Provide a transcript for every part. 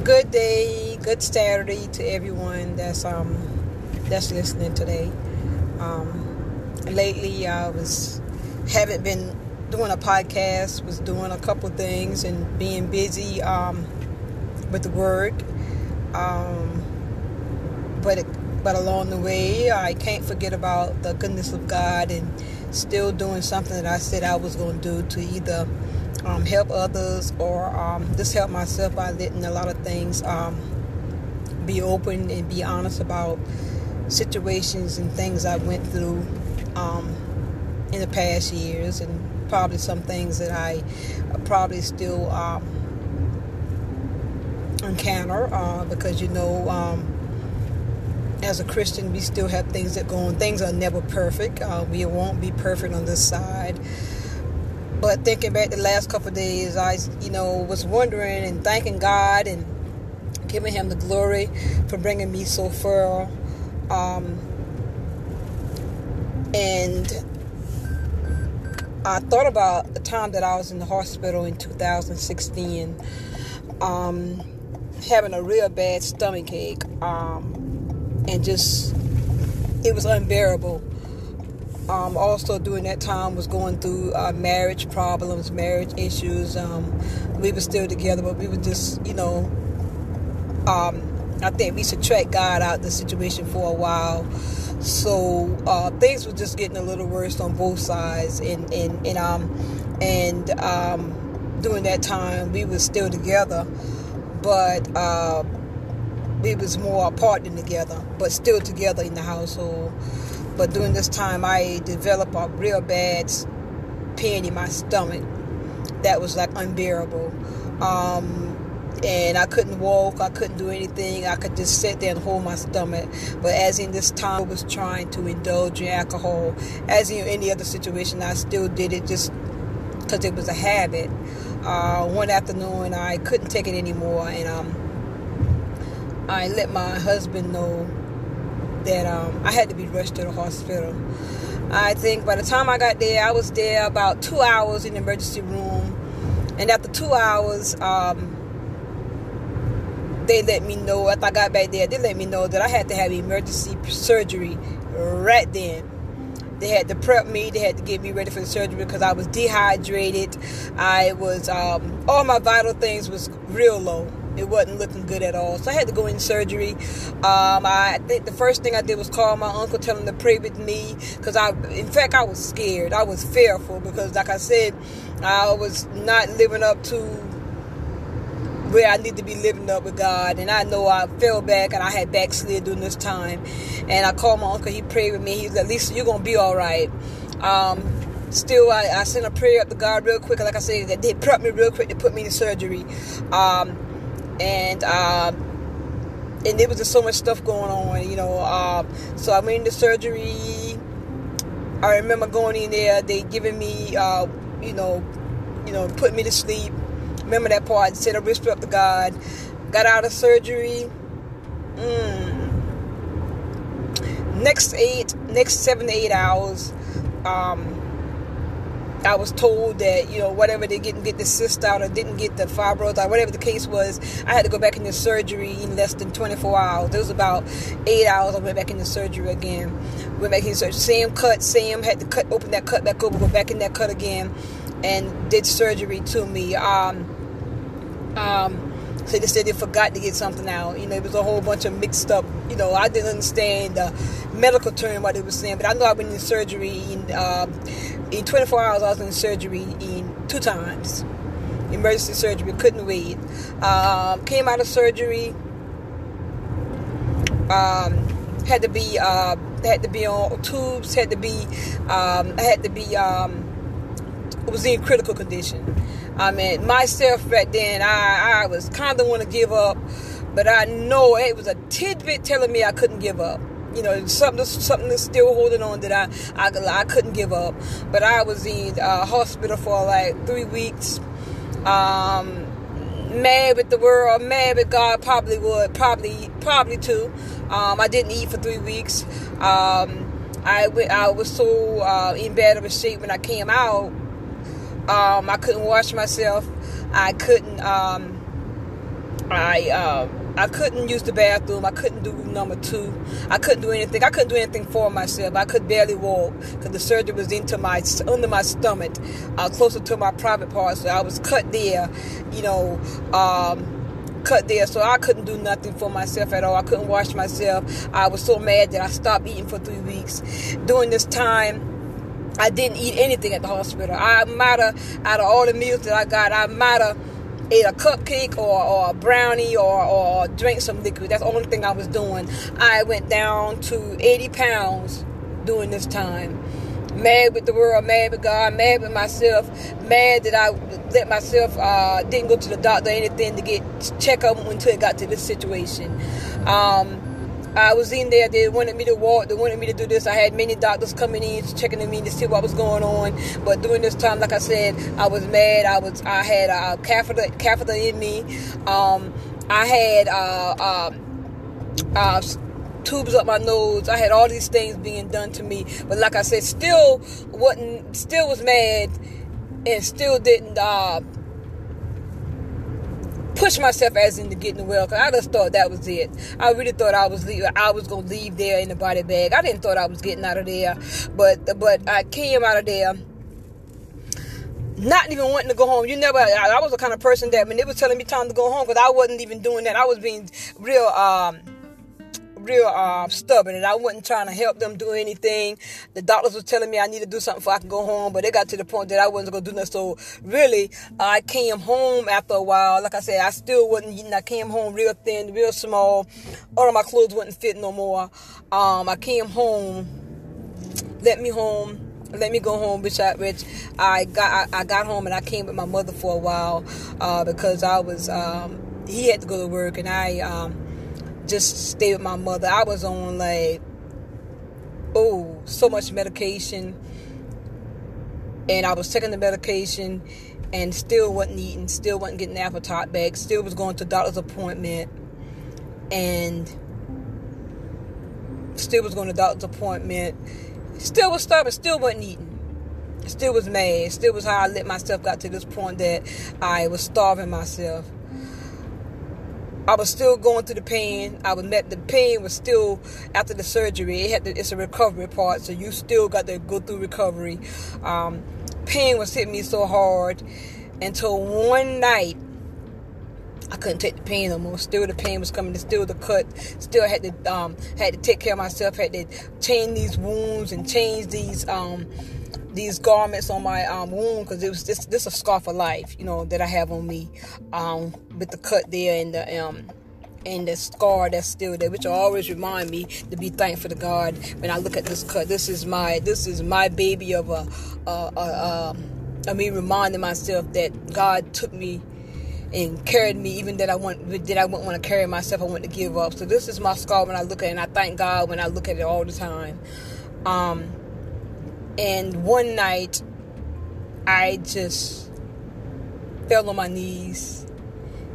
good day, good Saturday to everyone that's um that's listening today. Um, lately, I was haven't been doing a podcast, was doing a couple things and being busy um, with the work. Um, but it, but along the way, I can't forget about the goodness of God and still doing something that I said I was going to do to either um, help others or um, just help myself by letting a lot of things um, be open and be honest about situations and things I went through um, in the past years and probably some things that I probably still um, encounter uh, because you know um, as a Christian, we still have things that go on. Things are never perfect. Uh, we won't be perfect on this side. But thinking back the last couple days, I, you know, was wondering and thanking God and giving Him the glory for bringing me so far. Um, and I thought about the time that I was in the hospital in 2016, um, having a real bad stomach ache, um, and just it was unbearable um, also during that time was going through uh, marriage problems, marriage issues. Um, we were still together, but we were just, you know, um, I think we subtract God out the situation for a while. So uh, things were just getting a little worse on both sides, and and and um and um during that time we were still together, but uh, we was more apart than together, but still together in the household. But during this time, I developed a real bad pain in my stomach that was like unbearable. Um, and I couldn't walk, I couldn't do anything. I could just sit there and hold my stomach. But as in this time, I was trying to indulge in alcohol. As in any other situation, I still did it just because it was a habit. Uh, one afternoon, I couldn't take it anymore, and um, I let my husband know that um, I had to be rushed to the hospital. I think by the time I got there, I was there about two hours in the emergency room, and after two hours, um, they let me know. After I got back there, they let me know that I had to have emergency surgery right then. They had to prep me. They had to get me ready for the surgery because I was dehydrated. I was um, all my vital things was real low it wasn't looking good at all. So I had to go in surgery. Um, I think the first thing I did was call my uncle, tell him to pray with me, because I, in fact, I was scared. I was fearful because, like I said, I was not living up to where I need to be living up with God. And I know I fell back and I had backslid during this time. And I called my uncle. He prayed with me. He was at least you're gonna be all right. Um, still, I, I, sent a prayer up to God real quick. Like I said, that they prepped me real quick to put me in surgery. Um, and uh, and there was just so much stuff going on, you know. Uh, so I went into surgery. I remember going in there, they giving me, uh, you know, you know, put me to sleep. Remember that part? Said a whisper up to God. Got out of surgery. Mm. Next eight, next seven to eight hours. Um, I was told that you know whatever they didn't get the cyst out or didn't get the fibroids out, whatever the case was, I had to go back into surgery in less than 24 hours. It was about eight hours. I went back into surgery again. Went back into surgery. Same cut, same had to cut open that cut back over, go back in that cut again, and did surgery to me. Um, um, so they said they forgot to get something out. You know, it was a whole bunch of mixed up. You know, I didn't understand the medical term what they were saying, but I know I've been in surgery in uh, in 24 hours. I was in surgery in two times, emergency surgery. Couldn't wait. Um, came out of surgery. Um, had to be uh, had to be on tubes. Had to be um, had to be um, was in critical condition. I mean, myself back then, I, I was kind of want to give up, but I know it was a tidbit telling me I couldn't give up. You know, something something that's still holding on that I, I, I couldn't give up. But I was in uh, hospital for like three weeks. Um, mad with the world, mad with God, probably would, probably, probably too. Um, I didn't eat for three weeks. Um, I, I was so uh, in bad of a shape when I came out um, I couldn't wash myself. I couldn't. Um, I uh, I couldn't use the bathroom. I couldn't do number two. I couldn't do anything. I couldn't do anything for myself. I could barely walk because the surgery was into my under my stomach, uh, closer to my private part. So I was cut there, you know. Um, cut there so I couldn't do nothing for myself at all. I couldn't wash myself. I was so mad that I stopped eating for three weeks. During this time, I didn't eat anything at the hospital. I might have, out of all the meals that I got, I might have ate a cupcake or, or a brownie or, or drank some liquid. That's the only thing I was doing. I went down to 80 pounds during this time. Mad with the world, mad with God, mad with myself, mad that I let myself uh, didn't go to the doctor or anything to get check up until it got to this situation. Um, I was in there. They wanted me to walk. They wanted me to do this. I had many doctors coming in, checking me to see what was going on. But during this time, like I said, I was mad. I was. I had a catheter, catheter in me. Um, I had uh, uh, uh, tubes up my nose. I had all these things being done to me. But like I said, still wasn't. Still was mad, and still didn't. Push myself as into getting well because I just thought that was it. I really thought I was leave, I was gonna leave there in the body bag. I didn't thought I was getting out of there, but but I came out of there. Not even wanting to go home. You never. I, I was the kind of person that when they was telling me time to go home, because I wasn't even doing that. I was being real. Um, real uh, stubborn and I wasn't trying to help them do anything. The doctors were telling me I need to do something before I can go home, but it got to the point that I wasn't going to do nothing. So really, I came home after a while. Like I said, I still wasn't eating. I came home real thin, real small. All of my clothes wouldn't fit no more. Um, I came home, let me home let me go home, which I which I got I, I, got home and I came with my mother for a while uh, because I was um, he had to go to work and I um, just stay with my mother. I was on like, oh, so much medication. And I was taking the medication and still wasn't eating, still wasn't getting the appetite back, still was going to doctor's appointment and still was going to doctor's appointment, still was stubborn, still wasn't eating. Still was mad. Still was how I let myself got to this point that I was starving myself. I was still going through the pain. I was met the pain was still after the surgery. It had to, it's a recovery part, so you still got to go through recovery. Um, pain was hitting me so hard until one night I couldn't take the pain no more. Still the pain was coming. Still the cut. Still had to um, had to take care of myself. Had to change these wounds and change these um, these garments on my um, wound because it was this this a scar for life, you know, that I have on me, um, with the cut there and the um and the scar that's still there, which will always remind me to be thankful to God when I look at this cut. This is my this is my baby of a, a, a, a I mean, reminding myself that God took me and carried me even that I want that I wouldn't want to carry myself. I want to give up. So this is my scar when I look at it, and I thank God when I look at it all the time. Um, and one night, I just fell on my knees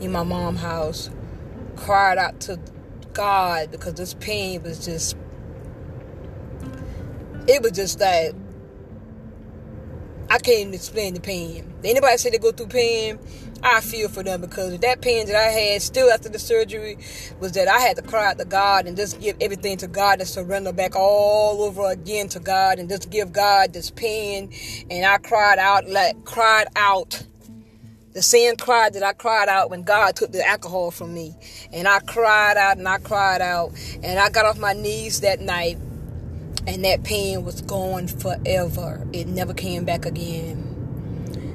in my mom's house, cried out to God because this pain was just, it was just that I can't explain the pain. Anybody say they go through pain, I feel for them because that pain that I had still after the surgery was that I had to cry out to God and just give everything to God and surrender back all over again to God and just give God this pain. And I cried out, like, cried out. The same cry that I cried out when God took the alcohol from me. And I cried out and I cried out. And I got off my knees that night. And that pain was gone forever. It never came back again.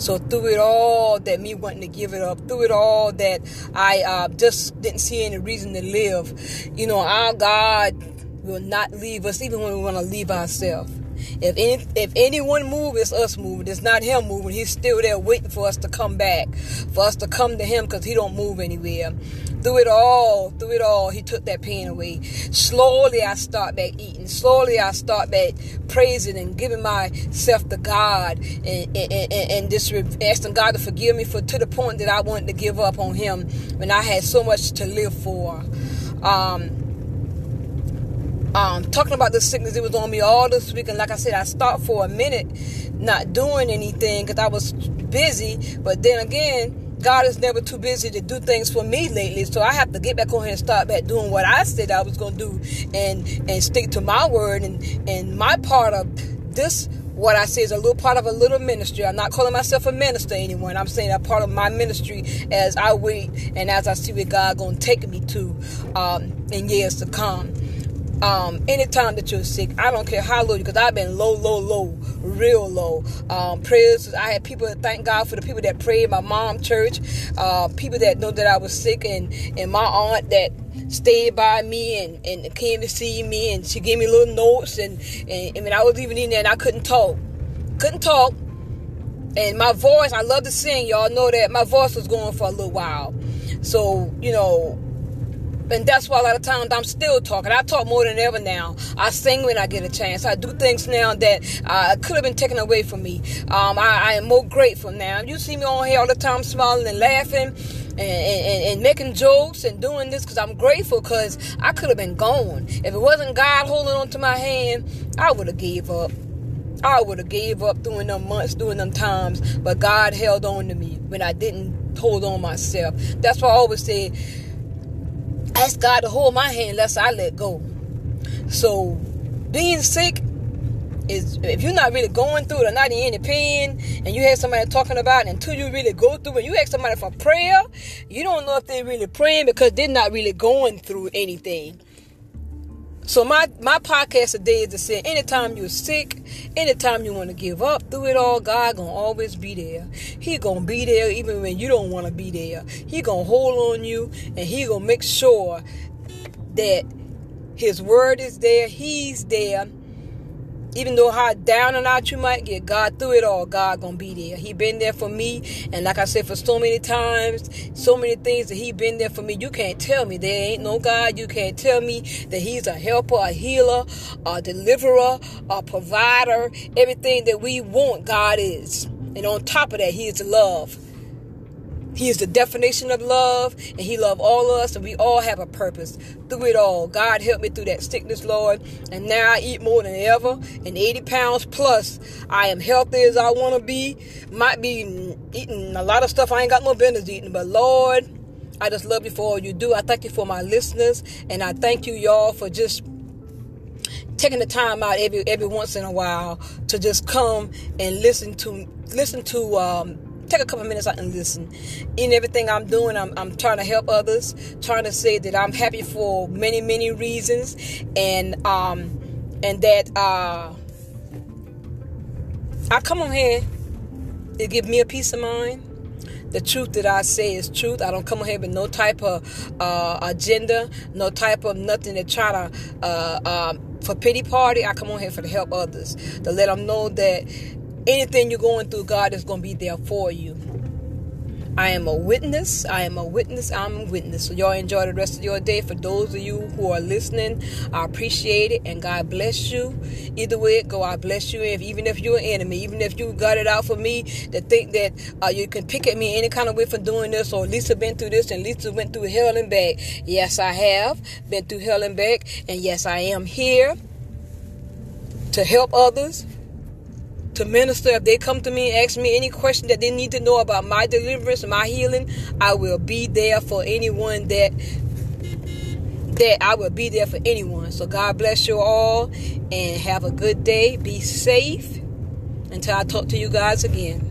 So through it all, that me wanting to give it up, through it all, that I uh, just didn't see any reason to live. You know, our God will not leave us, even when we want to leave ourselves. If any, if anyone move, it's us moving. It's not him moving. He's still there waiting for us to come back, for us to come to him because he don't move anywhere. Through it all, through it all, he took that pain away. Slowly, I start back eating. Slowly, I start back praising and giving myself to God and, and, and, and just asking God to forgive me for to the point that I wanted to give up on Him when I had so much to live for. Um, um, talking about the sickness, it was on me all this week. And like I said, I stopped for a minute not doing anything because I was busy. But then again, God is never too busy to do things for me lately. So I have to get back on here and start back doing what I said I was going to do and and stick to my word and and my part of this what I say is a little part of a little ministry. I'm not calling myself a minister anymore. I'm saying a part of my ministry as I wait and as I see where God going to take me to um, in years to come. Um, anytime that you're sick, I don't care how low, you, because I've been low, low, low, real low. Um, prayers, I had people, thank God for the people that prayed, my mom church, uh, people that know that I was sick, and, and my aunt that stayed by me and, and came to see me, and she gave me little notes, and, and, and when I was even in there and I couldn't talk, couldn't talk, and my voice, I love to sing, y'all know that my voice was going for a little while. So, you know, and that's why a lot of times I'm still talking. I talk more than ever now. I sing when I get a chance. I do things now that uh, could have been taken away from me. Um, I, I, am more grateful now. You see me on here all the time smiling and laughing. And, and, and making jokes and doing this because I'm grateful because I could have been gone. If it wasn't God holding on to my hand, I would have gave up. I would have gave up during them months, during them times. But God held on to me when I didn't hold on myself. That's why I always say, ask God to hold my hand lest I let go. So being sick is if you're not really going through it or not in any pain and you have somebody talking about it until you really go through it, you ask somebody for prayer, you don't know if they're really praying because they're not really going through anything. So my my podcast today is to say anytime you're sick, anytime you want to give up through it all, God gonna always be there. He gonna be there even when you don't want to be there. He gonna hold on you and he gonna make sure that his word is there, he's there, even though how down and out you might get, God through it all, God gonna be there. He been there for me, and like I said, for so many times, so many things that He been there for me. You can't tell me there ain't no God. You can't tell me that He's a helper, a healer, a deliverer, a provider. Everything that we want, God is. And on top of that, He is love. He is the definition of love, and He loved all of us, and we all have a purpose through it all. God help me through that sickness, Lord, and now I eat more than ever, and 80 pounds plus. I am healthy as I want to be. Might be eating a lot of stuff I ain't got no business eating, but Lord, I just love you for all you do. I thank you for my listeners, and I thank you, y'all, for just taking the time out every every once in a while to just come and listen to listen to um, take a couple minutes out and listen. In everything I'm doing, I'm, I'm trying to help others, trying to say that I'm happy for many, many reasons, and um, and that uh, I come on here. It give me a peace of mind. The truth that I say is truth. I don't come on here with no type of uh, agenda, no type of nothing to try to uh, uh, for pity party. I come on here for to help others, to let them know that anything you're going through, God is going to be there for you. I am a witness. I am a witness. I'm a witness. So y'all enjoy the rest of your day. For those of you who are listening, I appreciate it and God bless you. Either way it go, I bless you. If even if you're an enemy, even if you got it out for me to think that uh, you can pick at me any kind of way for doing this, or Lisa been through this and Lisa went through hell and back. Yes, I have been through hell and back, and yes, I am here to help others to minister. If they come to me and ask me any question that they need to know about my deliverance, my healing, I will be there for anyone that that I will be there for anyone. So God bless you all and have a good day. Be safe until I talk to you guys again.